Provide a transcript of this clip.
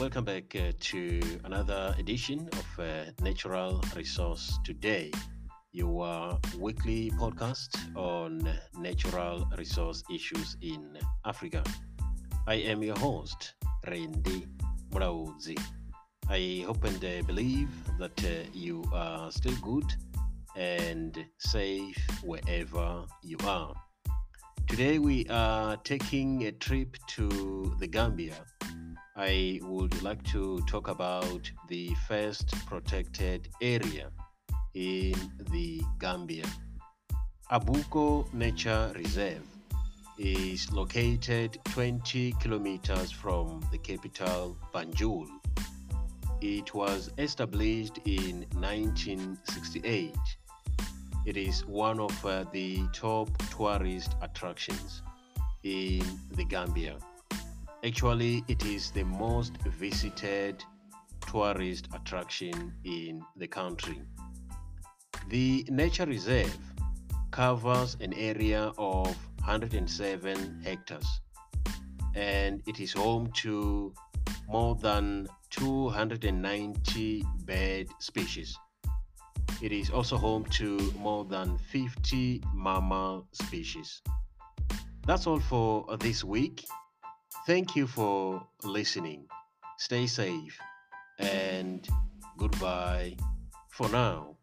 Welcome back uh, to another edition of uh, Natural Resource Today, your weekly podcast on natural resource issues in Africa. I am your host, Randy Murauzi. I hope and uh, believe that uh, you are still good and safe wherever you are. Today, we are taking a trip to the Gambia I would like to talk about the first protected area in the Gambia. Abuko Nature Reserve is located 20 kilometers from the capital Banjul. It was established in 1968. It is one of uh, the top tourist attractions in the Gambia. Actually, it is the most visited tourist attraction in the country. The nature reserve covers an area of 107 hectares and it is home to more than 290 bird species. It is also home to more than 50 mammal species. That's all for this week. Thank you for listening. Stay safe and goodbye for now.